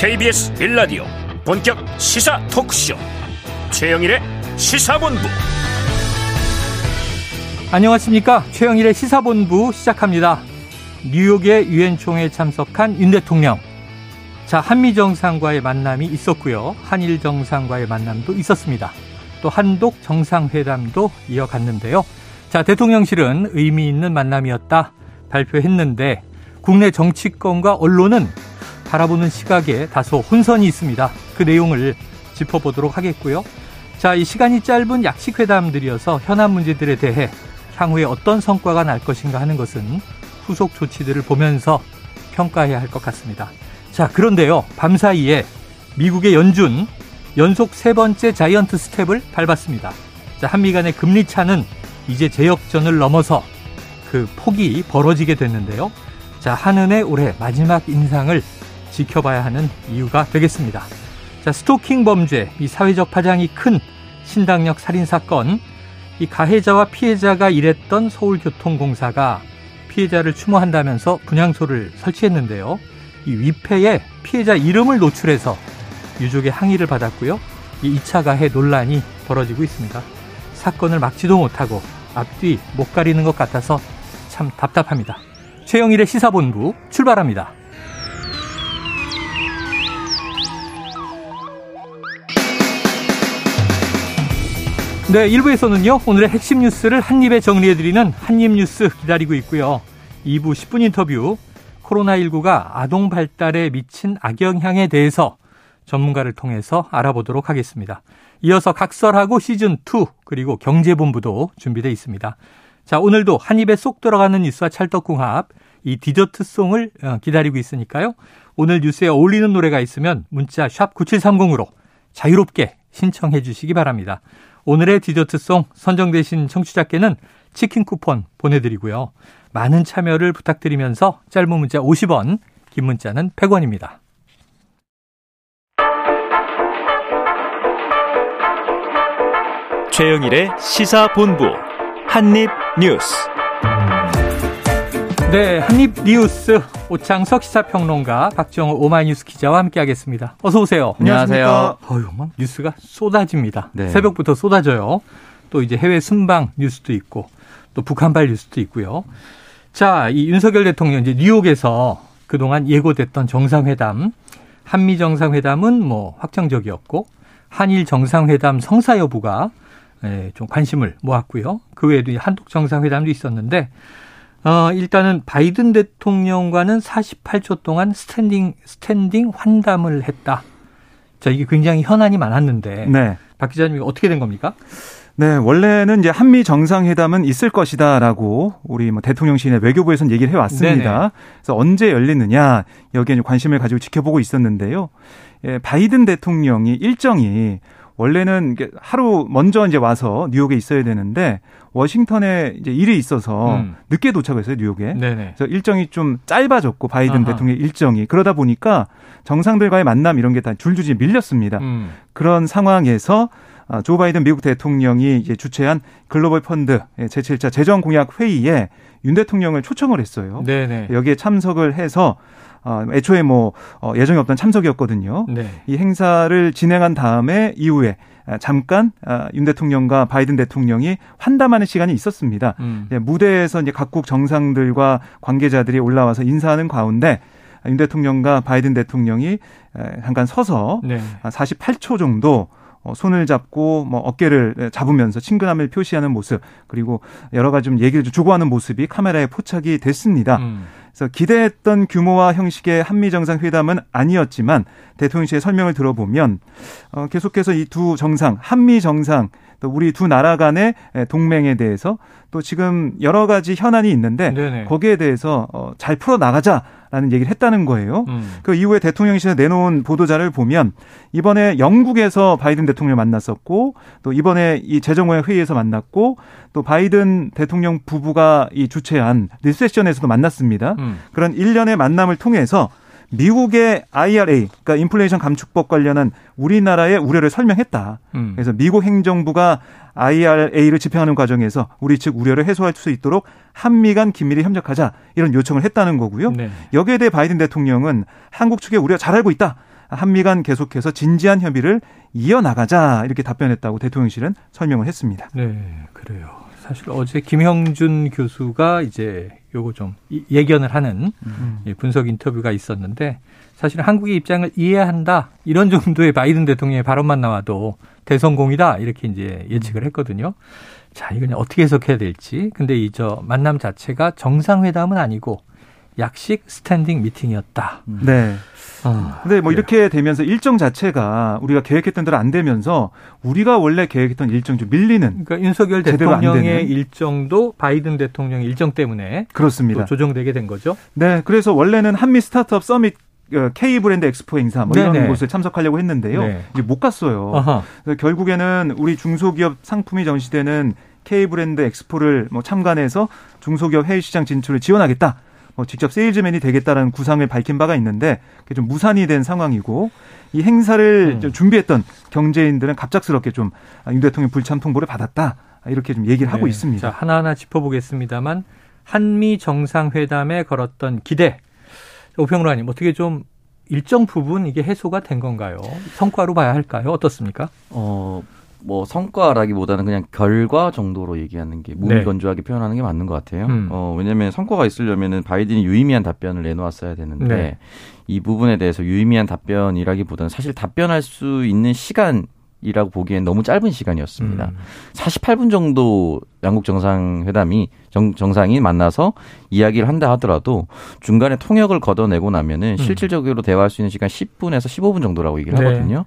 KBS 빌라디오 본격 시사 토크쇼. 최영일의 시사본부. 안녕하십니까? 최영일의 시사본부 시작합니다. 뉴욕의 유엔 총회에 참석한 윤 대통령. 자 한미 정상과의 만남이 있었고요. 한일 정상과의 만남도 있었습니다. 또 한독 정상회담도 이어갔는데요. 자 대통령실은 의미 있는 만남이었다 발표했는데 국내 정치권과 언론은 바라보는 시각에 다소 혼선이 있습니다. 그 내용을 짚어보도록 하겠고요. 자, 이 시간이 짧은 약식 회담들이어서 현안 문제들에 대해 향후에 어떤 성과가 날 것인가 하는 것은 후속 조치들을 보면서 평가해야 할 것 같습니다. 자, 그런데요. 밤 사이에 미국의 연준 연속 세 번째 자이언트 스텝을 밟았습니다. 자, 한미 간의 금리 차는 이제 제역전을 넘어서 그 폭이 벌어지게 됐는데요. 자, 한은의 올해 마지막 인상을 지켜봐야 하는 이유가 되겠습니다. 자, 스토킹 범죄, 이 사회적 파장이 큰 신당역 살인 사건, 이 가해자와 피해자가 일했던 서울교통공사가 피해자를 추모한다면서 분향소를 설치했는데요. 이 위패에 피해자 이름을 노출해서 유족의 항의를 받았고요. 이 2차 가해 논란이 벌어지고 있습니다. 사건을 막지도 못하고 앞뒤 못 가리는 것 같아서 참 답답합니다. 최영일의 시사본부 출발합니다. 네, 1부에서는요, 오늘의 핵심 뉴스를 한입에 정리해드리는 한입 뉴스 기다리고 있고요. 2부 10분 인터뷰, 코로나19가 아동 발달에 미친 악영향에 대해서 전문가를 통해서 알아보도록 하겠습니다. 이어서 각설하고 시즌2, 그리고 경제본부도 준비되어 있습니다. 자, 오늘도 한 입에 쏙 들어가는 뉴스와 찰떡궁합, 이 디저트송을 어, 기다리고 있으니까요. 오늘 뉴스에 어울리는 노래가 있으면 문자 샵 9730으로 자유롭게 신청해 주시기 바랍니다. 오늘의 디저트송 선정되신 청취자께는 치킨 쿠폰 보내드리고요. 많은 참여를 부탁드리면서 짧은 문자 50원, 긴 문자는 100원입니다. 최영일의 시사본부 한입뉴스 네, 한입 뉴스 오창석 시사평론가 박정호 오마이뉴스 기자와 함께하겠습니다. 어서 오세요. 안녕하세요. 어휴, 막 뉴스가 쏟아집니다. 네. 새벽부터 쏟아져요. 또 이제 해외 순방 뉴스도 있고 또 북한발 뉴스도 있고요. 자, 이 윤석열 대통령 이제 뉴욕에서 그동안 예고됐던 정상회담, 한미 정상회담은 뭐 확정적이었고 한일 정상회담 성사 여부가 예, 좀 관심을 모았고요. 그 외에도 한독 정상회담도 있었는데 어, 일단은 바이든 대통령과는 48초 동안 standing, standing 환담을 했다. 자, 이게 굉장히 현안이 많았는데. 네. 박 기자님, 어떻게 된 겁니까? 네, 원래는 이제 한미 정상회담은 있을 것이다라고 우리 뭐 대통령실의 외교부에서는 얘기를 해왔습니다. 네네. 그래서 언제 열리느냐 여기에 관심을 가지고 지켜보고 있었는데요. 예, 바이든 대통령이 일정이 원래는 하루 먼저 이제 와서 뉴욕에 있어야 되는데 워싱턴에 이제 일이 있어서 음. 늦게 도착했어요 뉴욕에. 네네. 그래서 일정이 좀 짧아졌고 바이든 아하. 대통령 일정이 그러다 보니까 정상들과의 만남 이런 게 다 줄줄이 밀렸습니다. 음. 그런 상황에서 아, 조 바이든 미국 대통령이 이제 주최한 글로벌 펀드 제7차 재정 공약 회의에 윤 대통령을 초청을 했어요. 네네. 여기에 참석을 해서 어, 애초에 뭐 어, 예정이 없던 참석이었거든요. 네. 이 행사를 진행한 다음에 이후에 아, 잠깐 아, 윤 대통령과 바이든 대통령이 환담하는 시간이 있었습니다. 음. 네, 무대에서 이제 각국 정상들과 관계자들이 올라와서 인사하는 가운데 윤 대통령과 바이든 대통령이 잠깐 서서 네. 48초 정도 어, 손을 잡고 뭐 어깨를 잡으면서 친근함을 표시하는 모습 그리고 여러 가지 좀 얘기를 좀 주고하는 모습이 카메라에 포착이 됐습니다. 음. 그래서 기대했던 규모와 형식의 한미 정상회담은 아니었지만 대통령실의 설명을 들어보면 어, 계속해서 이 두 정상 한미 정상 또 우리 두 나라 간의 동맹에 대해서 또 지금 여러 가지 현안이 있는데 네네. 거기에 대해서 어, 잘 풀어 나가자 라는 얘기를 했다는 거예요. 음. 그 이후에 대통령실에서 내놓은 보도자를 보면 이번에 영국에서 바이든 대통령 을 만났었고 또 이번에 이 재정공약 회의에서 만났고 또 바이든 대통령 부부가 이 주최한 리세션에서도 만났습니다. 음. 그런 일련의 만남을 통해서 미국의 IRA, 그러니까 인플레이션 감축법 관련한 우리나라의 우려를 설명했다. 음. 그래서 미국 행정부가 IRA를 집행하는 과정에서 우리 측 우려를 해소할 수 있도록 한미 간 긴밀히 협력하자 이런 요청을 했다는 거고요. 네. 여기에 대해 바이든 대통령은 한국 측의 우려 잘 알고 있다. 한미 간 계속해서 진지한 협의를 이어나가자 이렇게 답변했다고 대통령실은 설명을 했습니다. 네, 그래요. 사실 어제 김형준 교수가 이제 요거 좀 예견을 하는 음. 분석 인터뷰가 있었는데 사실 한국의 입장을 이해한다 이런 정도의 바이든 대통령의 발언만 나와도 대성공이다 이렇게 이제 예측을 했거든요. 자 이건 어떻게 해석해야 될지 근데 이 저 만남 자체가 정상회담은 아니고 약식 standing 미팅이었다. 음. 네. 아, 근데 뭐 이렇게 되면서 일정 자체가 우리가 계획했던 대로 안 되면서 우리가 원래 계획했던 일정 좀 밀리는. 그러니까 윤석열 대통령의 일정도 바이든 대통령의 일정 때문에 그렇습니다. 조정되게 된 거죠. 네. 그래서 원래는 한미 startup summit 어, K 브랜드 엑스포 행사 뭐 이런 네네. 곳을 참석하려고 했는데요. 네. 이제 못 갔어요. 결국에는 우리 중소기업 상품이 전시되는 K 브랜드 엑스포를 뭐 참관해서 중소기업 해외 시장 진출을 지원하겠다. 뭐 직접 세일즈맨이 되겠다라는 구상을 밝힌 바가 있는데 그게 좀 무산이 된 상황이고 이 행사를 음. 준비했던 경제인들은 갑작스럽게 좀 윤 대통령 불참 통보를 받았다 이렇게 좀 얘기를 네. 하고 있습니다. 자, 하나하나 짚어보겠습니다만 한미 정상회담에 걸었던 기대 오평로님 어떻게 좀 일정 부분 이게 해소가 된 건가요? 성과로 봐야 할까요? 어떻습니까? 어, 뭐 성과라기보다는 그냥 결과 정도로 얘기하는 게 무미건조하게 네. 표현하는 게 맞는 것 같아요. 음. 어, 왜냐하면 성과가 있으려면은 바이든이 유의미한 답변을 내놓았어야 되는데 네. 이 부분에 대해서 유의미한 답변이라기보다는 사실 답변할 수 있는 시간 이라고 보기엔 너무 짧은 시간이었습니다. 음. 48분 정도 양국 정상회담이 정, 정상이 만나서 이야기를 한다 하더라도 중간에 통역을 걷어내고 나면은 음. 실질적으로 대화할 수 있는 시간 10분에서 15분 정도라고 얘기를 네. 하거든요.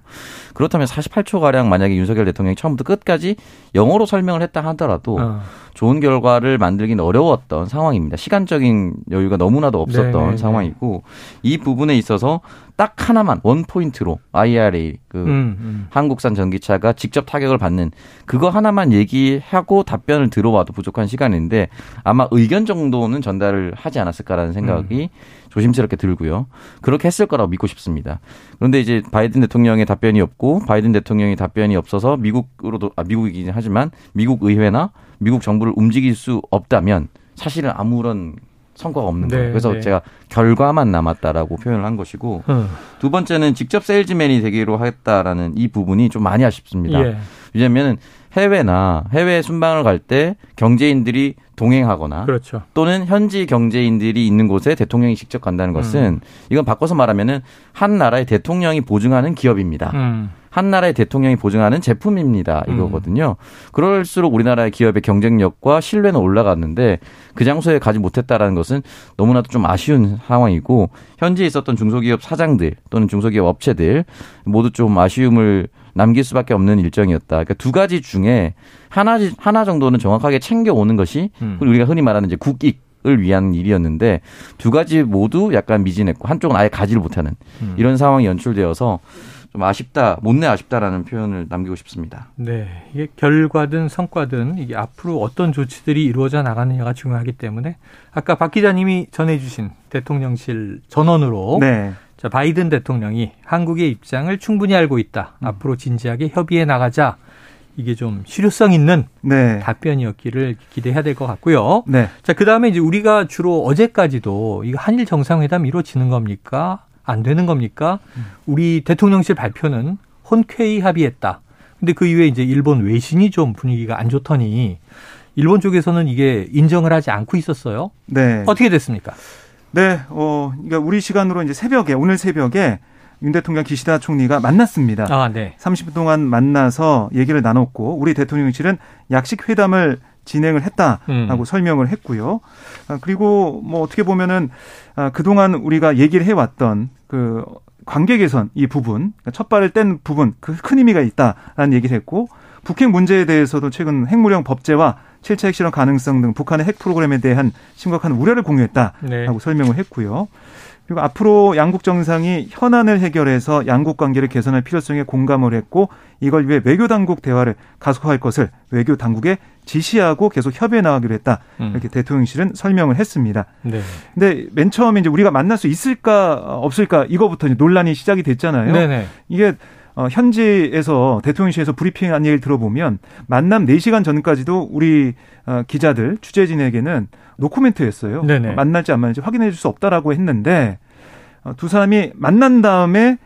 그렇다면 48초 가량 만약에 윤석열 대통령이 처음부터 끝까지 영어로 설명을 했다 하더라도 어. 좋은 결과를 만들긴 어려웠던 상황입니다. 시간적인 여유가 너무나도 없었던 네네. 네, 네. 상황이고 이 부분에 있어서 딱 하나만 원 포인트로 IRA 그 음, 음. 한국산 전기차가 직접 타격을 받는 그거 하나만 얘기하고 답변을 들어와도 부족한 시간인데 아마 의견 정도는 전달을 하지 않았을까라는 생각이 음. 조심스럽게 들고요. 그렇게 했을 거라고 믿고 싶습니다. 그런데 이제 바이든 대통령의 답변이 없고 바이든 대통령의 답변이 없어서 미국으로도 아 미국이긴 하지만 미국 의회나 미국 정부를 움직일 수 없다면 사실은 아무런 성과가 없는 거예요. 네, 그래서 네. 제가 결과만 남았다라고 표현을 한 것이고 어. 두 번째는 직접 세일즈맨이 되기로 하겠다라는 이 부분이 좀 많이 아쉽습니다. 예. 왜냐하면 해외나 해외 순방을 갈 때 경제인들이 동행하거나 그렇죠. 또는 현지 경제인들이 있는 곳에 대통령이 직접 간다는 것은 음. 이건 바꿔서 말하면은 한 나라의 대통령이 보증하는 기업입니다. 음. 한 나라의 대통령이 보증하는 제품입니다. 이거거든요. 음. 그럴수록 우리나라의 기업의 경쟁력과 신뢰는 올라갔는데 그 장소에 가지 못했다라는 것은 너무나도 좀 아쉬운 상황이고 현지에 있었던 중소기업 사장들 또는 중소기업 업체들 모두 좀 아쉬움을 남길 수밖에 없는 일정이었다. 그러니까 두 가지 중에 하나 하나 정도는 정확하게 챙겨 오는 것이 음. 우리가 흔히 말하는 이제 국익 을 위한 일이었는데 두 가지 모두 약간 미진했고 한쪽은 아예 가지를 못하는 음. 이런 상황이 연출되어서 좀 아쉽다, 못내 아쉽다라는 표현을 남기고 싶습니다. 네. 이게 결과든 성과든 이게 앞으로 어떤 조치들이 이루어져 나가느냐가 중요하기 때문에 아까 박 기자님이 전해주신 대통령실 전원으로 네. 자, 바이든 대통령이 한국의 입장을 충분히 알고 있다. 음. 앞으로 진지하게 협의해 나가자. 이게 좀 실효성 있는 네. 답변이었기를 기대해야 될 것 같고요. 네. 자, 그 다음에 이제 우리가 주로 어제까지도 이거 한일 정상회담 이루어지는 겁니까? 안 되는 겁니까? 우리 대통령실 발표는 혼쾌히 합의했다. 근데 그 이후에 이제 일본 외신이 좀 분위기가 안 좋더니 일본 쪽에서는 이게 인정을 하지 않고 있었어요. 네. 어떻게 됐습니까? 네, 어, 그러니까 우리 시간으로 이제 새벽에 오늘 새벽에 윤 대통령 기시다 총리가 만났습니다. 아, 네. 30분 동안 만나서 얘기를 나눴고 우리 대통령실은 약식 회담을 진행을 했다라고 음. 설명을 했고요. 아, 그리고 뭐 어떻게 보면은 아, 그동안 우리가 얘기를 해왔던 그 관계 개선 이 부분, 그러니까 첫 발을 뗀 부분, 그 큰 의미가 있다라는 얘기를 했고 북핵 문제에 대해서도 최근 핵무력 법제와 7차 핵실험 가능성 등 북한의 핵 프로그램에 대한 심각한 우려를 공유했다라고 네. 설명을 했고요. 그리고 앞으로 양국 정상이 현안을 해결해서 양국 관계를 개선할 필요성에 공감을 했고 이걸 위해 외교 당국 대화를 가속화할 것을 외교 당국에 지시하고 계속 협의해 나가기로 했다. 음. 이렇게 대통령실은 설명을 했습니다. 네. 근데 맨 처음에 이제 우리가 만날 수 있을까 없을까 이거부터 논란이 시작이 됐잖아요. 네네. 이게 어, 현지에서 대통령실에서 브리핑한 얘기를 들어보면 만남 4시간 전까지도 우리 어, 기자들 취재진에게는 노코멘트였어요. 네네. 만날지 안 만날지 확인해 줄 수 없다라고 했는데 어, 두 사람이 만난 다음에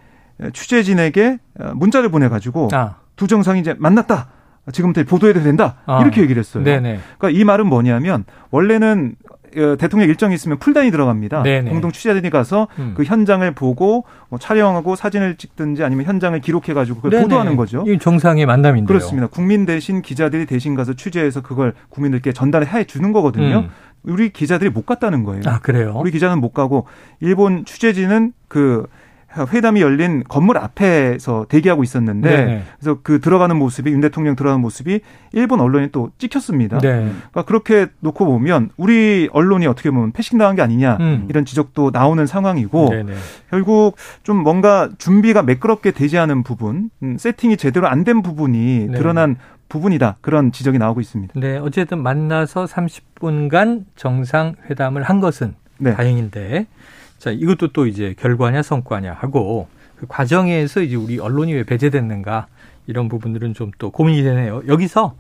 취재진에게 문자를 보내가지고 아. 두 정상이 이제 만났다. 지금부터 보도해도 된다. 아. 이렇게 얘기를 했어요. 네네. 그러니까 이 말은 뭐냐면 원래는 어, 대통령 일정이 있으면 풀단이 들어갑니다. 네네. 공동 취재진이 가서 음. 그 현장을 보고 뭐 촬영하고 사진을 찍든지 아니면 현장을 기록해 가지고 그걸 네네. 보도하는 거죠. 이 정상의 만남인데요. 그렇습니다. 국민 대신 기자들이 대신 가서 취재해서 그걸 국민들께 전달해 주는 거거든요. 음. 우리 기자들이 못 갔다는 거예요. 아 그래요? 우리 기자는 못 가고 일본 취재진은 그 회담이 열린 건물 앞에서 대기하고 있었는데 네. 그래서 그 들어가는 모습이 윤 대통령 들어가는 모습이 일본 언론이 또 찍혔습니다. 네. 그러니까 그렇게 놓고 보면 우리 언론이 어떻게 보면 패싱당한 게 아니냐 음. 이런 지적도 나오는 상황이고 네네. 결국 좀 뭔가 준비가 매끄럽게 되지 않은 부분, 음, 세팅이 제대로 안 된 부분이 네. 드러난 부분이다. 그런 지적이 나오고 있습니다. 네, 어쨌든 만나서 30분간 정상회담을 한 것은 네. 다행인데 자, 이것도 또 이제 결과냐 성과냐 하고 그 과정에서 이제 우리 언론이 왜 배제됐는가 이런 부분들은 좀 또 고민이 되네요. 여기서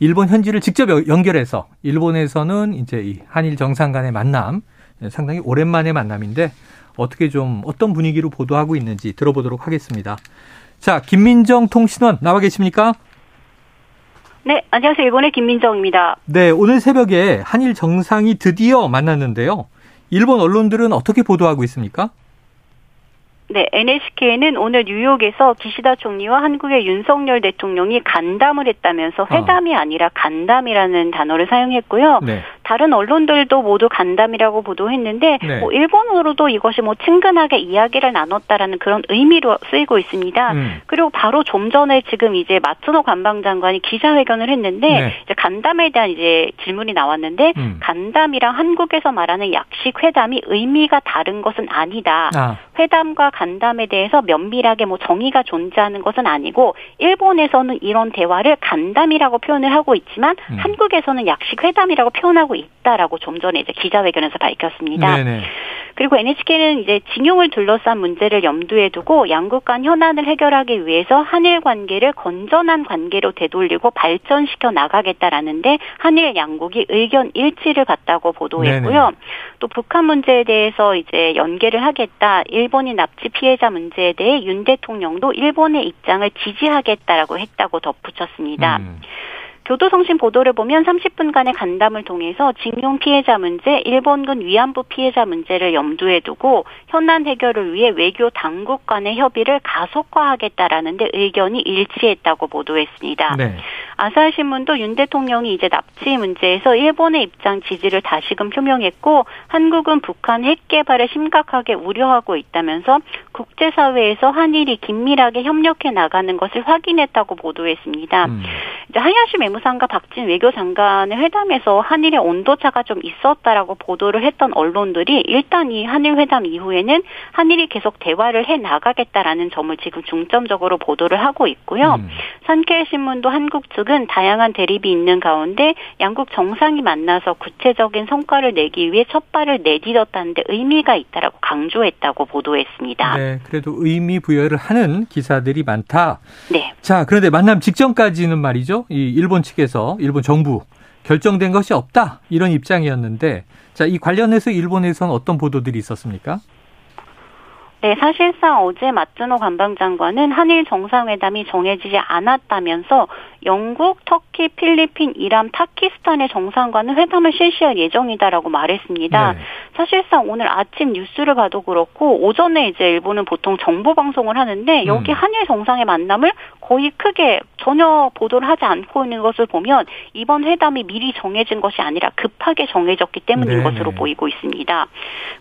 일본 현지를 직접 연결해서 일본에서는 이제 이 한일 정상 간의 만남 상당히 오랜만의 만남인데 어떻게 좀 어떤 분위기로 보도하고 있는지 들어보도록 하겠습니다. 자, 김민정 통신원 나와 계십니까? 네, 안녕하세요. 일본의 김민정입니다. 네, 오늘 새벽에 한일 정상이 드디어 만났는데요. 일본 언론들은 어떻게 보도하고 있습니까? 네, NHK는 오늘 뉴욕에서 기시다 총리와 한국의 윤석열 대통령이 간담을 했다면서 회담이 어. 아니라 간담이라는 단어를 사용했고요. 네. 다른 언론들도 모두 간담이라고 보도했는데 네. 뭐 일본어로도 이것이 뭐 친근하게 이야기를 나눴다라는 그런 의미로 쓰이고 있습니다. 음. 그리고 바로 좀 전에 지금 이제 마츠노 관방장관이 기자회견을 했는데 네. 이제 간담에 대한 이제 질문이 나왔는데 음. 간담이랑 한국에서 말하는 약식 회담이 의미가 다른 것은 아니다. 아. 회담과 간담에 대해서 면밀하게 뭐 정의가 존재하는 것은 아니고 일본에서는 이런 대화를 간담이라고 표현을 하고 있지만 음. 한국에서는 약식 회담이라고 표현하고 있다라고 좀 전에 이제 기자회견에서 밝혔습니다. 네네. 그리고 NHK는 이제 징용을 둘러싼 문제를 염두에 두고 양국 간 현안을 해결하기 위해서 한일 관계를 건전한 관계로 되돌리고 발전시켜 나가겠다라는데 한일 양국이 의견 일치를 갖다고 보도했고요. 네네. 또 북한 문제에 대해서 이제 연계를 하겠다. 일본인 납치 피해자 문제에 대해 윤 대통령도 일본의 입장을 지지하겠다라고 했다고 덧붙였습니다. 음. 교도통신 보도를 보면 30분간의 간담을 통해서 징용 피해자 문제, 일본군 위안부 피해자 문제를 염두에 두고 현안 해결을 위해 외교 당국 간의 협의를 가속화하겠다라는 데 의견이 일치했다고 보도했습니다. 네. 아사히 신문도 윤 대통령이 이제 납치 문제에서 일본의 입장 지지를 다시금 표명했고 한국은 북한 핵 개발을 심각하게 우려하고 있다면서 국제사회에서 한일이 긴밀하게 협력해 나가는 것을 확인했다고 보도했습니다. 음. 이제 하야시 외무상과 박진 외교장관의 회담에서 한일의 온도차가 좀 있었다라고 보도를 했던 언론들이 일단 이 한일 회담 이후에는 한일이 계속 대화를 해 나가겠다라는 점을 지금 중점적으로 보도를 하고 있고요. 음. 산케이 신문도 한국 측은 다양한 대립이 있는 가운데 양국 정상이 만나서 구체적인 성과를 내기 위해 첫 발을 내딛었다는 데 의미가 있다라고 강조했다고 보도했습니다. 네, 그래도 의미 부여를 하는 기사들이 많다. 네. 자, 그런데 만남 직전까지는 말이죠. 이 일본 측에서 일본 정부 결정된 것이 없다 이런 입장이었는데 자, 이 관련해서 일본에서는 어떤 보도들이 있었습니까? 네, 사실상 어제 마츠노 관방 장관은 한일 정상회담이 정해지지 않았다면서 영국, 터키, 필리핀, 이란, 파키스탄의 정상과는 회담을 실시할 예정이다라고 말했습니다. 네. 사실상 오늘 아침 뉴스를 봐도 그렇고 오전에 이제 일본은 보통 정보 방송을 하는데 여기 음. 한일 정상의 만남을 거의 크게 전혀 보도를 하지 않고 있는 것을 보면 이번 회담이 미리 정해진 것이 아니라 급하게 정해졌기 때문인 네. 것으로 보이고 있습니다.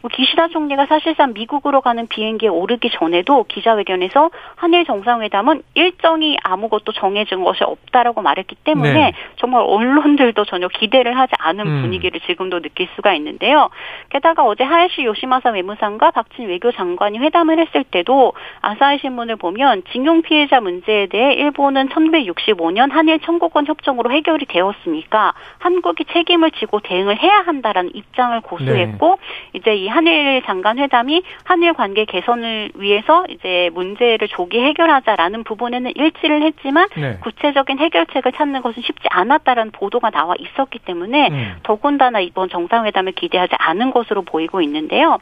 뭐 기시다 총리가 사실상 미국으로 가는 비행기에 오르기 전에도 기자회견에서 한일 정상회담은 일정이 아무것도 정해진 것이 없다. 없다라고 말했기 때문에 네. 정말 언론들도 전혀 기대를 하지 않은 음. 분위기를 지금도 느낄 수가 있는데요. 게다가 어제 하야시 요시마사 외무상과 박진 외교 장관이 회담을 했을 때도 아사히 신문을 보면 징용 피해자 문제에 대해 일본은 1965년 한일 청구권 협정으로 해결이 되었으니까 한국이 책임을 지고 대응을 해야 한다라는 입장을 고수했고 네. 이제 이 한일 장관 회담이 한일 관계 개선을 위해서 이제 문제를 조기 해결하자라는 부분에는 일치를 했지만 네. 구체적인 해결책을 찾는 것은 쉽지 않았다라는 보도가 나와 있었기 때문에 음. 더군다나 이번 정상회담을 기대하지 않은 것으로 보이고 있는데요.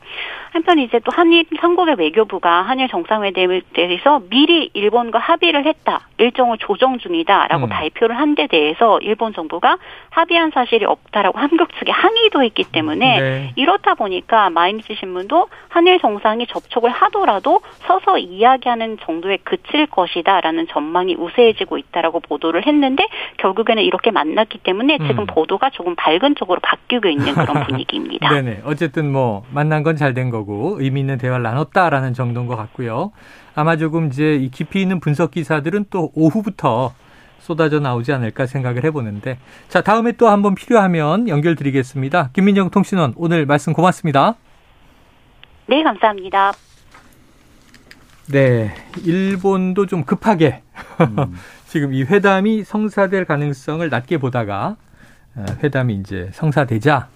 한편 이제 또 한일 한국의 외교부가 한일 정상회담에 대해서 미리 일본과 합의를 했다. 일정을 조정 중이다라고 음. 발표를 한 데 대해서 일본 정부가 합의한 사실이 없다라고 한국 측에 항의도 했기 때문에 네. 이렇다 보니까 마이니치 신문도 한일 정상이 접촉을 하더라도 서서 이야기하는 정도에 그칠 것이다라는 전망이 우세해지고 있다라고 보도 를 했는데 결국에는 이렇게 만났기 때문에 지금 음. 보도가 조금 밝은 쪽으로 바뀌고 있는 그런 분위기입니다. 네네. 어쨌든 뭐 만난 건 잘 된 거고 의미 있는 대화를 나눴다라는 정도인 것 같고요. 아마 조금 이제 이 깊이 있는 분석 기사들은 또 오후부터 쏟아져 나오지 않을까 생각을 해보는데 자 다음에 또 한번 필요하면 연결드리겠습니다. 김민정 통신원 오늘 말씀 고맙습니다. 네 감사합니다. 네 일본도 좀 급하게 음. 지금 이 회담이 성사될 가능성을 낮게 보다가 어, 회담이 이제 성사되자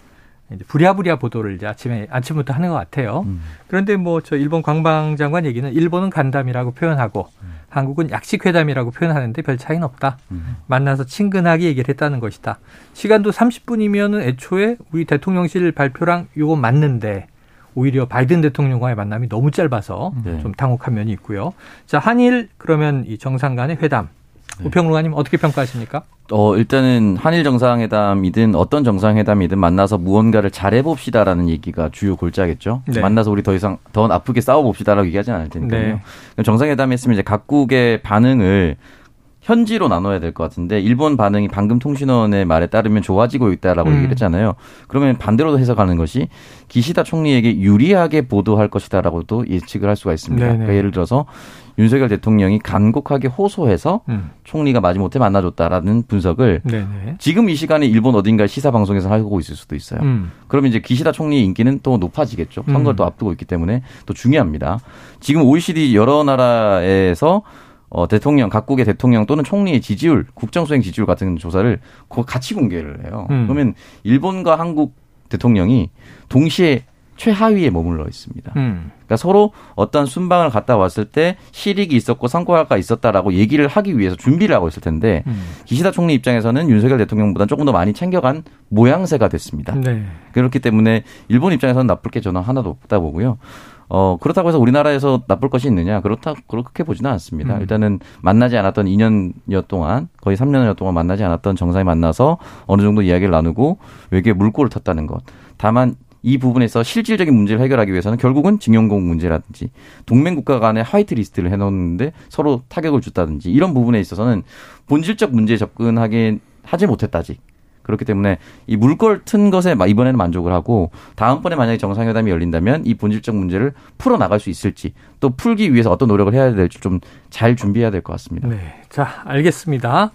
이제 부랴부랴 보도를 이제 아침에 아침부터 하는 것 같아요. 음. 그런데 뭐 저 일본 관방장관 얘기는 일본은 간담이라고 표현하고 음. 한국은 약식 회담이라고 표현하는데 별 차이는 없다. 음. 만나서 친근하게 얘기를 했다는 것이다. 시간도 30분이면은 애초에 우리 대통령실 발표랑 요거 맞는데 오히려 바이든 대통령과의 만남이 너무 짧아서 네. 좀 당혹한 면이 있고요. 자, 한일 그러면 이 정상 간의 회담 네. 우평론가님 어떻게 평가하십니까? 어, 일단은 한일 정상회담이든 어떤 정상회담이든 만나서 무언가를 잘 해봅시다라는 얘기가 주요 골자겠죠. 네. 만나서 우리 더 이상 더 나쁘게 싸워봅시다라고 얘기하지는 않을 테니까요. 네. 정상회담 했으면 이제 각국의 반응을 현지로 나눠야 될 것 같은데 일본 반응이 방금 통신원의 말에 따르면 좋아지고 있다라고 음. 얘기를 했잖아요. 그러면 반대로 해석하는 것이 기시다 총리에게 유리하게 보도할 것이다라고도 예측을 할 수가 있습니다. 그러니까 예를 들어서 윤석열 대통령이 간곡하게 호소해서 음. 총리가 마지못해 만나줬다라는 분석을 네네. 지금 이 시간에 일본 어딘가 시사 방송에서 하고 있을 수도 있어요. 음. 그러면 이제 기시다 총리의 인기는 또 높아지겠죠. 선거를 음. 또 앞두고 있기 때문에 또 중요합니다. 지금 OECD 여러 나라에서 어, 대통령, 각국의 대통령 또는 총리의 지지율, 국정수행 지지율 같은 조사를 같이 공개를 해요. 음. 그러면 일본과 한국 대통령이 동시에 최하위에 머물러 있습니다. 음. 그러니까 서로 어떤 순방을 갔다 왔을 때 실익이 있었고 성과가 있었다라고 얘기를 하기 위해서 준비를 하고 있을 텐데 음. 기시다 총리 입장에서는 윤석열 대통령보다 조금 더 많이 챙겨간 모양새가 됐습니다. 네. 그렇기 때문에 일본 입장에서는 나쁠 게 저는 하나도 없다 보고요. 어, 그렇다고 해서 우리나라에서 나쁠 것이 있느냐? 그렇다, 그렇게 보지는 않습니다. 음. 일단은 만나지 않았던 2년여 동안, 거의 3년여 동안 만나지 않았던 정상이 만나서 어느 정도 이야기를 나누고 외교에 물꼬를 텄다는 것. 다만 이 부분에서 실질적인 문제를 해결하기 위해서는 결국은 징용공 문제라든지 동맹 국가 간의 white list를 해놓는데 서로 타격을 줬다든지 이런 부분에 있어서는 본질적 문제에 접근하게 하지 못했다지. 그렇기 때문에 이 물꼬를 튼 것에 이번에는 만족을 하고 다음번에 만약에 정상회담이 열린다면 이 본질적 문제를 풀어 나갈 수 있을지 또 풀기 위해서 어떤 노력을 해야 될지 좀 잘 준비해야 될 것 같습니다. 네. 자, 알겠습니다.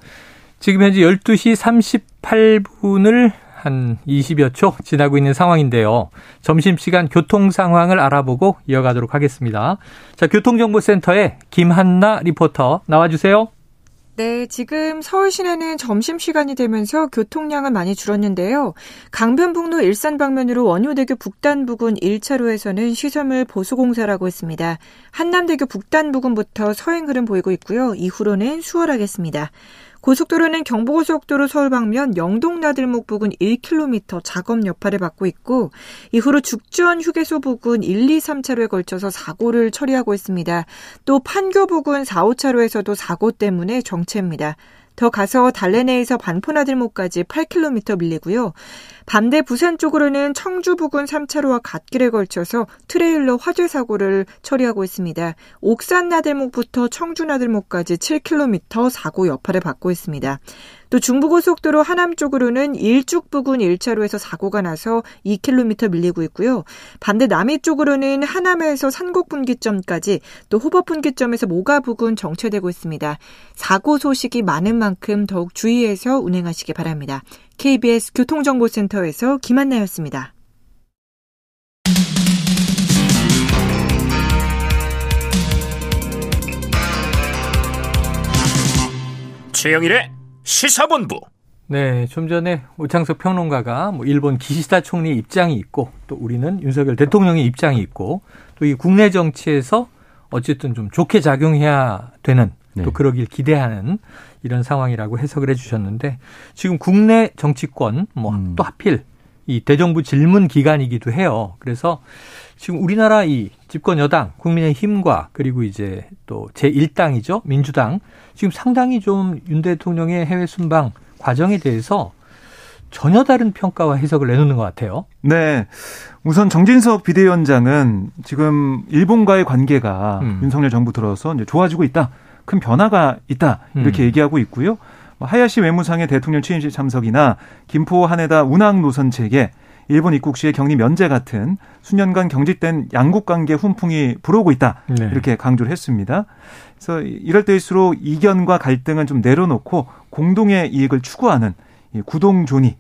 지금 현재 12시 38분을 한 20여 초 지나고 있는 상황인데요. 점심시간 교통 상황을 알아보고 이어가도록 하겠습니다. 자, 교통정보센터에 김한나 리포터 나와주세요. 네, 지금 서울 시내는 점심시간이 되면서 교통량은 많이 줄었는데요. 강변북로 일산 방면으로 원효대교 북단 부근 1차로에서는 시설물 보수공사라고 했습니다. 한남대교 북단 부근부터 서행 흐름 보이고 있고요. 이후로는 수월하겠습니다. 고속도로는 경부고속도로 서울 방면 영동 나들목 부근 1km 작업 여파를 받고 있고 이후로 죽전 휴게소 부근 1, 2, 3차로에 걸쳐서 사고를 처리하고 있습니다. 또 판교 부근 4, 5차로에서도 사고 때문에 정체입니다. 더 가서 달래내에서 반포나들목까지 8km 밀리고요. 반대 부산 쪽으로는 청주 부근 3차로와 갓길에 걸쳐서 트레일러 화재 사고를 처리하고 있습니다. 옥산 나들목부터 청주 나들목까지 7km 사고 여파를 받고 있습니다. 또 중부고속도로 하남 쪽으로는 일죽 부근 1차로에서 사고가 나서 2km 밀리고 있고요. 반대 남이 쪽으로는 하남에서 산곡 분기점까지 또 호법 분기점에서 모가 부근 정체되고 있습니다. 사고 소식이 많은 만큼 더욱 주의해서 운행하시기 바랍니다. KBS 교통정보센터에서 김한나였습니다. 최영일의 시사본부. 네, 좀 전에 오창석 평론가가 뭐 일본 기시다 총리의 입장이 있고 또 우리는 윤석열 대통령의 입장이 있고 또 이 국내 정치에서 어쨌든 좀 좋게 작용해야 되는 네. 또 그러길 기대하는 이런 상황이라고 해석을 해주셨는데 지금 국내 정치권 뭐또 음. 하필 이 대정부 질문 기간이기도 해요. 그래서 지금 우리나라 이 집권 여당 국민의힘과 그리고 이제 또 제1당이죠 민주당 지금 상당히 좀 윤 대통령의 해외 순방 과정에 대해서 전혀 다른 평가와 해석을 내놓는 것 같아요. 네. 우선 정진석 비대위원장은 지금 일본과의 관계가 음. 윤석열 정부 들어서 이제 좋아지고 있다. 큰 변화가 있다. 이렇게 음. 얘기하고 있고요. 뭐 하야시 외무상의 대통령 취임식 참석이나 김포 한해다 운항 노선 체계, 일본 입국 시의 격리 면제 같은 수년간 경직된 양국 관계 훈풍이 불어오고 있다. 네. 이렇게 강조를 했습니다. 그래서 이럴 때일수록 이견과 갈등은 좀 내려놓고 공동의 이익을 추구하는 구동존이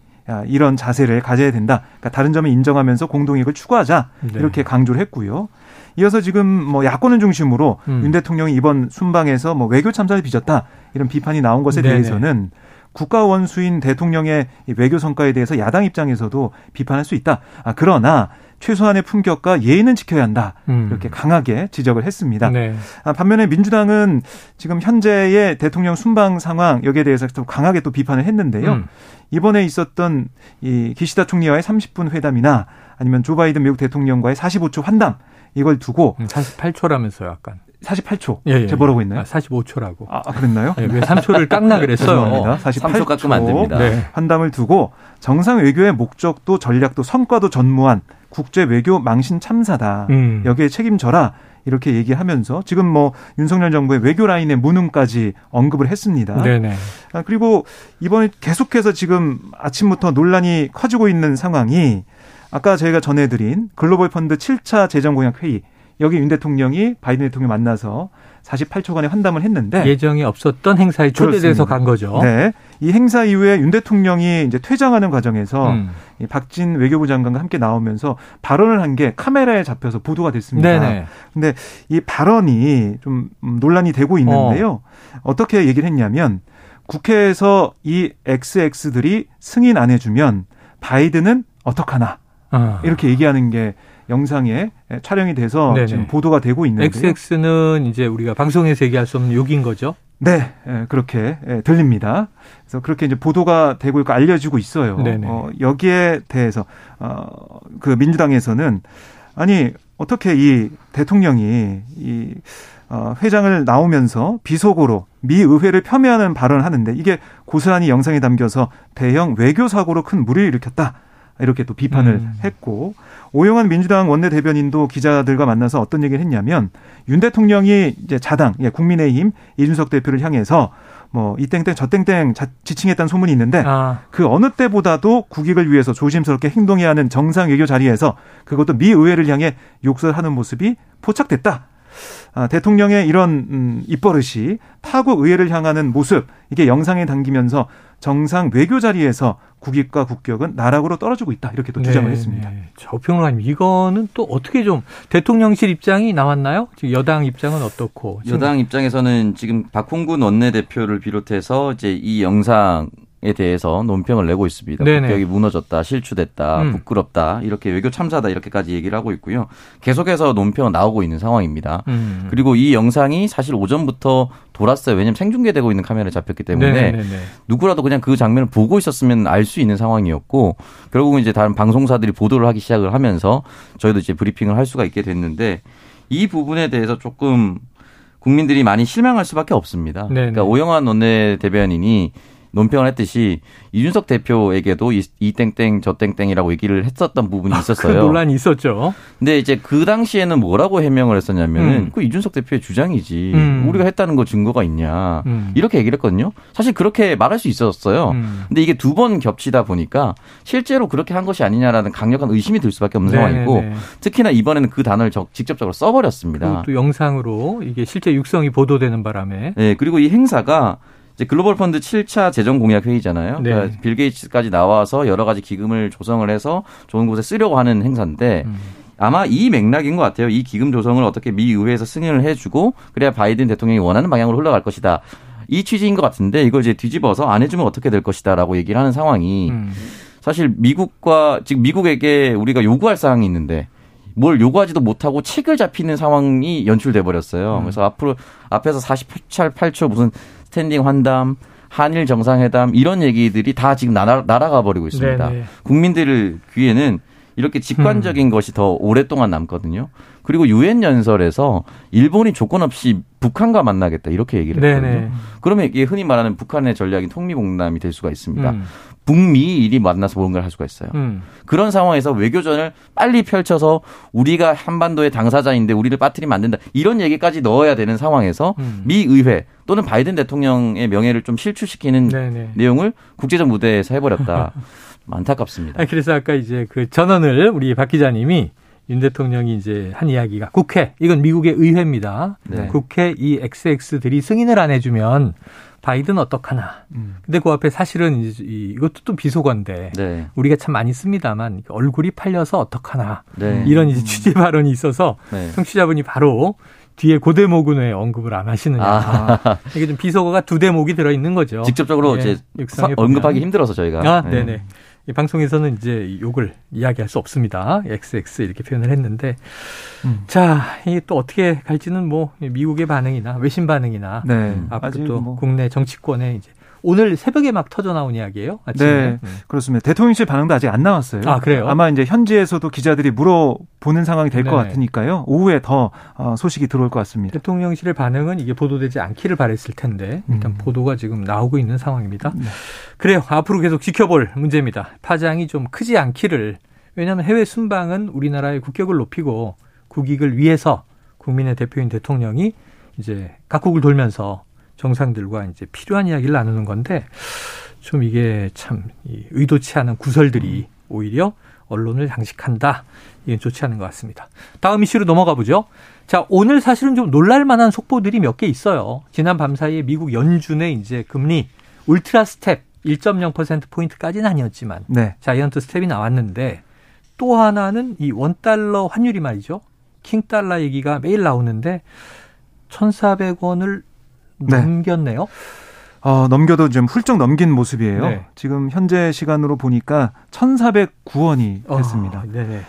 이런 자세를 가져야 된다. 그러니까 다른 점을 인정하면서 공동이익을 추구하자 네. 이렇게 강조를 했고요. 이어서 지금 뭐 야권을 중심으로 음. 윤 대통령이 이번 순방에서 뭐 외교 참사를 빚었다 이런 비판이 나온 것에. 대해서는 국가 원수인 대통령의 외교 성과에 대해서 야당 입장에서도 비판할 수 있다. 아, 그러나 최소한의 품격과 예의는 지켜야 한다. 음. 이렇게 강하게 지적을 했습니다. 네. 아, 반면에 민주당은 지금 현재의 대통령 순방 상황 여기에 대해서 좀 강하게 또 비판을 했는데요. 음. 이번에 있었던 이 기시다 총리와의 30분 회담이나 아니면 조 바이든 미국 대통령과의 45초 환담 이걸 두고 48초라면서요, 음, 약간. 48초. 예, 예. 제가 뭐라고 했나요? 아, 45초라고. 아, 그랬나요? 예, 왜 3초를 깎나 그랬어요. 죄송합니다. 48초 깎으면 안 됩니다. 네. 한담을 두고 정상 외교의 목적도 전략도 성과도 전무한 국제 외교 망신 참사다. 음. 여기에 책임져라. 이렇게 얘기하면서 지금 뭐 윤석열 정부의 외교 라인의 무능까지 언급을 했습니다. 네네. 아, 그리고 이번에 계속해서 지금 아침부터 논란이 커지고 있는 상황이 아까 저희가 전해드린 글로벌 펀드 7차 재정 공약 회의 여기 윤 대통령이 바이든 대통령 만나서 48초간의 환담을 했는데 예정이 없었던 행사에 초대돼서 간 거죠. 네. 이 행사 이후에 윤 대통령이 이제 퇴장하는 과정에서 음. 이 박진 외교부 장관과 함께 나오면서 발언을 한 게 카메라에 잡혀서 보도가 됐습니다. 네네. 근데 이 발언이 좀 논란이 되고 있는데요. 어. 떻게 얘기를 했냐면 국회에서 이 XX들이 승인 안 해주면 바이든은 어떡하나 어. 이렇게 얘기하는 게 영상에 촬영이 돼서 네네. 지금 보도가 되고 있는데요. XX는 이제 우리가 방송에서 얘기할 수 없는 욕인 거죠? 네, 그렇게 들립니다. 그래서 그렇게 이제 보도가 되고 있고 알려지고 있어요. 어, 여기에 대해서 어, 그 민주당에서는 아니 어떻게 이 대통령이 이 어, 회장을 나오면서 비속어로 미 의회를 폄훼하는 발언을 하는데 이게 고스란히 영상에 담겨서 대형 외교 사고로 큰 무리를 일으켰다. 이렇게 또 비판을 음. 했고 오영환 민주당 원내 대변인도 기자들과 만나서 어떤 얘기를 했냐면 윤 대통령이 이제 자당 예, 국민의힘 이준석 대표를 향해서 뭐 이땡땡 저땡땡 지칭했다는 소문이 있는데 아. 그 어느 때보다도 국익을 위해서 조심스럽게 행동해야 하는 정상 외교 자리에서 그것도 미 의회를 향해 욕설하는 모습이 포착됐다. 아, 대통령의 이런 음, 입버릇이 타국 의회를 향하는 모습 이게 영상에 담기면서 정상 외교 자리에서 국익과 국격은 나락으로 떨어지고 있다 이렇게 또 주장을 네, 했습니다. 네. 저평론가님 이거는 또 어떻게 좀 대통령실 입장이 나왔나요? 지금 여당 입장은 어떻고? 여당 입장에서는 지금 박홍근 원내대표를 비롯해서 이제 이 영상 에 대해서 논평을 내고 있습니다. 네네. 국격이 무너졌다, 실추됐다, 음. 부끄럽다, 이렇게 외교 참사다 이렇게까지 얘기를 하고 있고요. 계속해서 논평은 나오고 있는 상황입니다. 음. 그리고 이 영상이 사실 오전부터 돌았어요. 왜냐하면 생중계되고 있는 카메라에 잡혔기 때문에 네네네. 누구라도 그냥 그 장면을 보고 있었으면 알 수 있는 상황이었고 결국은 이제 다른 방송사들이 보도를 하기 시작을 하면서 저희도 이제 브리핑을 할 수가 있게 됐는데 이 부분에 대해서 조금 국민들이 많이 실망할 수밖에 없습니다. 네네. 그러니까 오영환 원내 대변인이 논평을 했듯이 이준석 대표에게도 이, 이 땡땡 저 땡땡이라고 얘기를 했었던 부분이 아, 있었어요. 그 논란이 있었죠. 근데 이제 그 당시에는 뭐라고 해명을 했었냐면은 음. 그 이준석 대표의 주장이지 음. 우리가 했다는 거 증거가 있냐 음. 이렇게 얘기를 했거든요. 사실 그렇게 말할 수 있었어요. 음. 근데 이게 두 번 겹치다 보니까 실제로 그렇게 한 것이 아니냐라는 강력한 의심이 들 수밖에 없는 네네네. 상황이고 특히나 이번에는 그 단어를 직접적으로 써버렸습니다. 또 영상으로 이게 실제 육성이 보도되는 바람에. 네 그리고 이 행사가 이제 글로벌 펀드 7차 재정 공약 회의잖아요. 네. 그러니까 빌 게이츠까지 나와서 여러 가지 기금을 조성을 해서 좋은 곳에 쓰려고 하는 행사인데 음. 아마 이 맥락인 것 같아요. 이 기금 조성을 어떻게 미 의회에서 승인을 해주고 그래야 바이든 대통령이 원하는 방향으로 흘러갈 것이다. 이 취지인 것 같은데 이걸 이제 뒤집어서 안 해주면 어떻게 될 것이다라고 얘기를 하는 상황이 음. 사실 미국과 지금 미국에게 우리가 요구할 사항이 있는데 뭘 요구하지도 못하고 책을 잡히는 상황이 연출돼 버렸어요. 음. 그래서 앞으로 앞에서 48, 8초 무슨 스탠딩 환담 한일 정상회담 이런 얘기들이 다 지금 날아, 날아가 버리고 있습니다. 네네. 국민들 귀에는 이렇게 직관적인 음. 것이 더 오랫동안 남거든요. 그리고 유엔 연설에서 일본이 조건 없이 북한과 만나겠다 이렇게 얘기를 했거든요. 네네. 그러면 이게 흔히 말하는 북한의 전략인 통미봉남이 될 수가 있습니다. 음. 북미일이 만나서 뭔가를 할 수가 있어요. 음. 그런 상황에서 외교전을 빨리 펼쳐서 우리가 한반도의 당사자인데 우리를 빠뜨리면 안 된다. 이런 얘기까지 넣어야 되는 상황에서 음. 미 의회 또는 바이든 대통령의 명예를 좀 실추시키는 네네. 내용을 국제적 무대에서 해버렸다. 안타깝습니다. 그래서 아까 이제 그 전언을 우리 박 기자님이 윤 대통령이 이제 한 이야기가 국회 이건 미국의 의회입니다. 네. 국회 이 XX들이 승인을 안 해주면 바이든 어떡하나. 음. 근데 그 앞에 사실은 이것도 또 비속어인데 네. 우리가 참 많이 씁니다만 얼굴이 팔려서 어떡하나. 네. 이런 이제 취재 발언이 있어서 네. 청취자분이 바로 뒤에 고대목은 왜 언급을 안 하시느냐. 아. 이게 좀 비속어가 두 대목이 들어 있는 거죠. 직접적으로 예, 이제 언급하기 힘들어서 저희가. 아, 네. 네네. 이 방송에서는 이제 욕을 이야기할 수 없습니다. XX 이렇게 표현을 했는데 음. 자, 이게 또 어떻게 갈지는 뭐 미국의 반응이나 외신 반응이나 네. 앞으로 또 뭐. 국내 정치권에 이제 오늘 새벽에 막 터져 나온 이야기예요. 아침에. 네, 음. 그렇습니다. 대통령실 반응도 아직 안 나왔어요. 아 그래요? 아마 이제 현지에서도 기자들이 물어보는 상황이 될것 네. 같으니까요. 오후에 더 어, 소식이 들어올 것 같습니다. 대통령실의 반응은 이게 보도되지 않기를 바랬을 텐데 일단 음. 보도가 지금 나오고 있는 상황입니다. 네. 그래요. 앞으로 계속 지켜볼 문제입니다. 파장이 좀 크지 않기를 왜냐하면 해외 순방은 우리나라의 국격을 높이고 국익을 위해서 국민의 대표인 대통령이 이제 각국을 돌면서 정상들과 이제 필요한 이야기를 나누는 건데 좀 이게 참 의도치 않은 구설들이 오히려 언론을 장식한다. 이건 좋지 않은 것 같습니다. 다음 이슈로 넘어가 보죠. 자, 오늘 사실은 좀 놀랄 만한 속보들이 몇 개 있어요. 지난 밤 사이에 미국 연준의 이제 금리 울트라 스텝 1.0%포인트까지는 아니었지만 네. 자이언트 스텝이 나왔는데 또 하나는 이 원달러 환율이 말이죠. 킹달러 얘기가 매일 나오는데 1,400원을 네. 넘겼네요. 어, 넘겨도 좀 훌쩍 넘긴 모습이에요. 네. 지금 현재 시간으로 보니까 1,409원이 됐습니다. 어, 네네.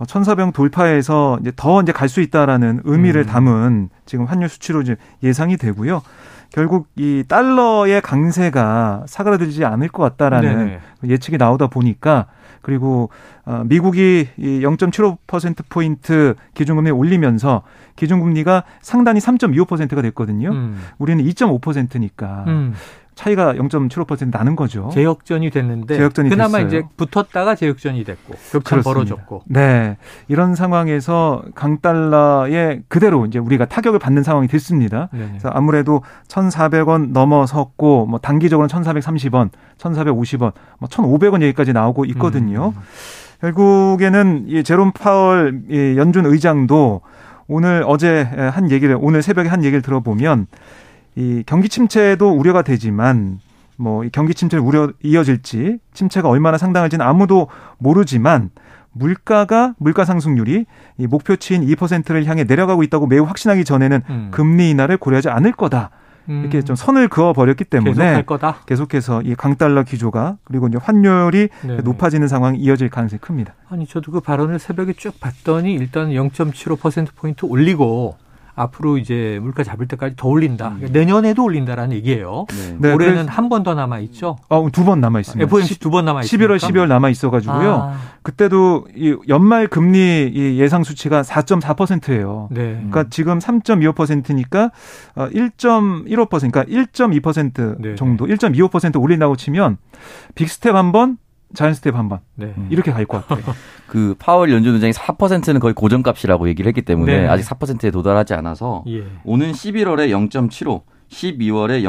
1,400 돌파해서 이제 더 이제 갈 수 있다라는 의미를 음. 담은 지금 환율 수치로 이제 예상이 되고요. 결국 이 달러의 강세가 사그라들지 않을 것 같다라는 네네. 예측이 나오다 보니까 그리고 어, 미국이 이0.75% 포인트 기준금리 올리면서 기준금리가 상단이 3.25%가 됐거든요. 음. 우리는 2.5%니까 음. 차이가 0.75% 나는 거죠. 재역전이 됐는데 재역전이 그나마 됐어요. 이제 붙었다가 재역전이 됐고 격차 벌어졌고. 네. 이런 상황에서 강달러에 그대로 이제 우리가 타격을 받는 상황이 됐습니다. 네네. 그래서 아무래도 1,400원 넘어섰고 뭐 단기적으로는 1,430원, 1,450원, 뭐 1,500원 얘기까지 나오고 있거든요. 음. 결국에는 이 제롬 파월 연준 의장도 오늘 어제 한 얘기를 오늘 새벽에 한 얘기를 들어보면 이 경기 침체도 우려가 되지만 뭐 경기 침체 우려 이어질지 침체가 얼마나 상당할지는 아무도 모르지만 물가가 물가 상승률이 이 목표치인 2%를 향해 내려가고 있다고 매우 확신하기 전에는 음. 금리 인하를 고려하지 않을 거다. 이렇게 좀 선을 그어 버렸기 때문에 계속 해서 이 강달러 기조가 그리고 이제 환율이 네네. 높아지는 상황이 이어질 가능성이 큽니다. 아니 저도 그 발언을 새벽에 쭉 봤더니 일단 0.75% 포인트 올리고 앞으로 이제 물가 잡을 때까지 더 올린다. 음. 내년에도 올린다라는 얘기예요. 네. 올해는 네, 한번 더 남아 있죠. 어, 두번 남아 있습니다. FOMC 두 번 남아 있습니다. 11월, 12월 남아 있어 가지고요. 아. 그때도 이 연말 금리 예상 수치가 4.4%예요. 네. 그러니까 지금 3.25%니까 1.15% 그러니까 1.2% 네. 정도, 1.25% 올린다고 치면 빅스텝 한 번, 자이언트 스텝 한 번. 네. 이렇게 갈 것 같아요. 그 파월 연준 의장이 4%는 거의 고정값이라고 얘기를 했기 때문에 네. 아직 4%에 도달하지 않아서 예. 오는 11월에 0.75, 12월에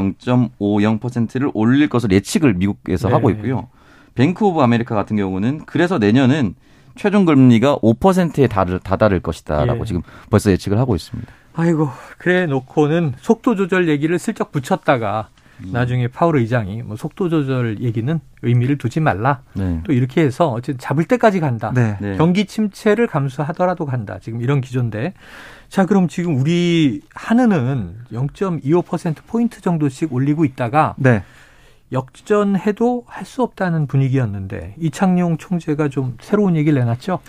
0.50%를 올릴 것을 예측을 미국에서 네. 하고 있고요. Bank of America 같은 경우는 그래서 내년은 최종 금리가 5%에 다를, 다다를 것이다라고 예. 지금 벌써 예측을 하고 있습니다. 아이고 그래 놓고는 속도 조절 얘기를 슬쩍 붙였다가 음. 나중에 파월 의장이 뭐 속도 조절 얘기는 의미를 두지 말라. 네. 또 이렇게 해서 어쨌든 잡을 때까지 간다. 네. 네. 경기 침체를 감수하더라도 간다. 지금 이런 기조인데. 자, 그럼 지금 우리 한은은 0.25% 포인트 정도씩 올리고 있다가 네. 역전해도 할 수 없다는 분위기였는데 이창용 총재가 좀 새로운 얘기를 내놨죠.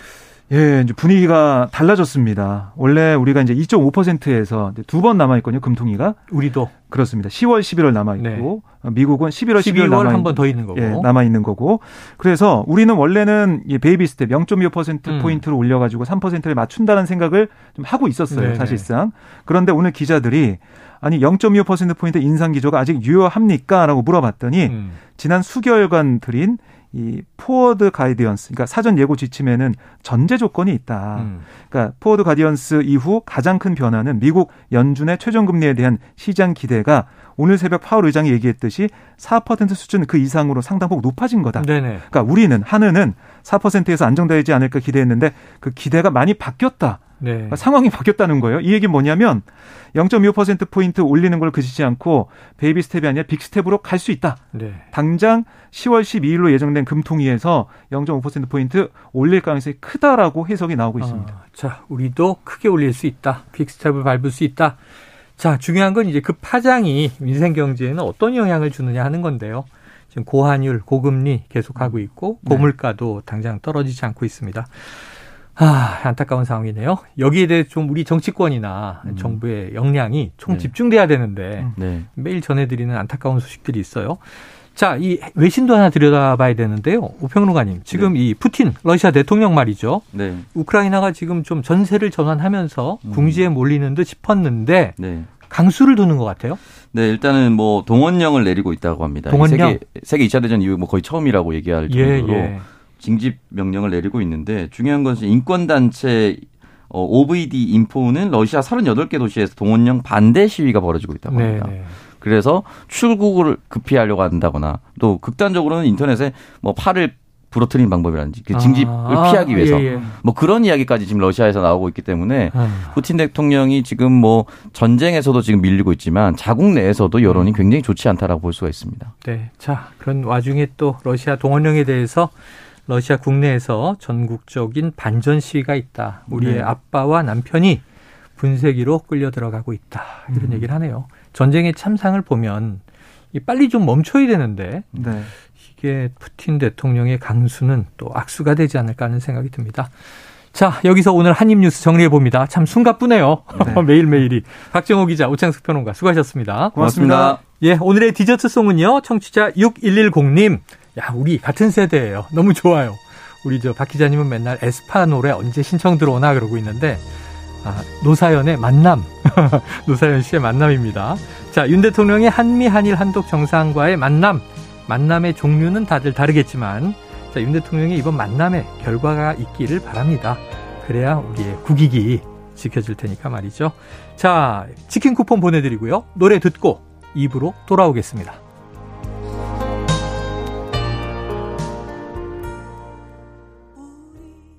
예, 이제 분위기가 달라졌습니다. 원래 우리가 이제 2.5%에서 두 번 남아 있거든요, 금통위가. 우리도 그렇습니다. 10월, 11월 남아 있고 네. 어, 미국은 11월, 12월, 12월 남아 한번 더 있는 거고. 예, 남아 있는 거고. 그래서 우리는 원래는 이 베이비 스텝 0.25% 음. 포인트를 올려 가지고 3%를 맞춘다는 생각을 좀 하고 있었어요, 네네. 사실상. 그런데 오늘 기자들이 아니 0.25% 포인트 인상 기조가 아직 유효합니까라고 물어봤더니 음. 지난 수개월간 드린 이 forward guidance, 그러니까 사전 예고 지침에는 전제 조건이 있다. 음. 그러니까 forward guidance 이후 가장 큰 변화는 미국 연준의 최종 금리에 대한 시장 기대가 오늘 새벽 파월 의장이 얘기했듯이 4% 수준 그 이상으로 상당폭 높아진 거다. 네네. 그러니까 우리는 한은은 4%에서 안정되지 않을까 기대했는데 그 기대가 많이 바뀌었다. 네. 그러니까 상황이 바뀌었다는 거예요. 이 얘기 뭐냐면 0.25%포인트 올리는 걸 그치지 않고 베이비 스텝이 아니라 빅 스텝으로 갈 수 있다. 네. 당장 10월 12일로 예정된 금통위에서 0.5%포인트 올릴 가능성이 크다라고 해석이 나오고 아, 있습니다. 아, 자, 우리도 크게 올릴 수 있다. 빅 스텝을 밟을 수 있다. 자, 중요한 건 이제 그 파장이 민생 경제에는 어떤 영향을 주느냐 하는 건데요. 지금 고환율, 고금리 계속하고 있고 네. 고물가도 당장 떨어지지 않고 있습니다. 아, 안타까운 상황이네요. 여기에 대해 좀 우리 정치권이나 음. 정부의 역량이 총 네. 집중돼야 되는데 음. 네. 매일 전해드리는 안타까운 소식들이 있어요. 자, 이 외신도 하나 들여다봐야 되는데요. 우평론가님, 지금 네. 이 푸틴 러시아 대통령 말이죠. 네. 우크라이나가 지금 좀 전세를 전환하면서 음. 궁지에 몰리는 듯 싶었는데 네. 강수를 두는 것 같아요. 네, 일단은 뭐 동원령을 내리고 있다고 합니다. 동원령? 세계 세계 2차 대전 이후 뭐 거의 처음이라고 얘기할 예, 정도로 예, 예. 징집 명령을 내리고 있는데 중요한 것은 인권 단체 어, OVD 인포는 러시아 38개 도시에서 동원령 반대 시위가 벌어지고 있다고 합니다. 네네. 그래서 출국을 급히 하려고 한다거나 또 극단적으로는 인터넷에 뭐 팔을 부러뜨린 방법이라든지 그 징집을 아, 피하기 위해서 예, 예. 뭐 그런 이야기까지 지금 러시아에서 나오고 있기 때문에 아. 푸틴 대통령이 지금 뭐 전쟁에서도 지금 밀리고 있지만 자국 내에서도 여론이 굉장히 좋지 않다라고 볼 수가 있습니다. 네. 자, 그런 와중에 또 러시아 동원령에 대해서 러시아 국내에서 전국적인 반전 시위가 있다. 우리의 네. 아빠와 남편이 분쇄기로 끌려 들어가고 있다. 이런 음. 얘기를 하네요. 전쟁의 참상을 보면 빨리 좀 멈춰야 되는데 네. 이게 푸틴 대통령의 강수는 또 악수가 되지 않을까 하는 생각이 듭니다. 자, 여기서 오늘 한입뉴스 정리해 봅니다. 참 숨가쁘네요. 네. 매일매일이. 박정호 기자, 오창석 평론가 수고하셨습니다. 고맙습니다. 고맙습니다. 예, 오늘의 디저트송은요. 청취자 6110님. 야, 우리 같은 세대예요. 너무 좋아요. 우리 저 박 기자님은 맨날 에스파 노래 언제 신청 들어오나 그러고 있는데 아, 노사연의 만남. 노사연 씨의 만남입니다. 자, 윤 대통령의 한미 한일 한독 정상과의 만남. 만남의 종류는 다들 다르겠지만 자, 윤 대통령의 이번 만남에 결과가 있기를 바랍니다. 그래야 우리의 국익이 지켜질 테니까 말이죠. 자, 치킨 쿠폰 보내드리고요. 노래 듣고 입으로 돌아오겠습니다.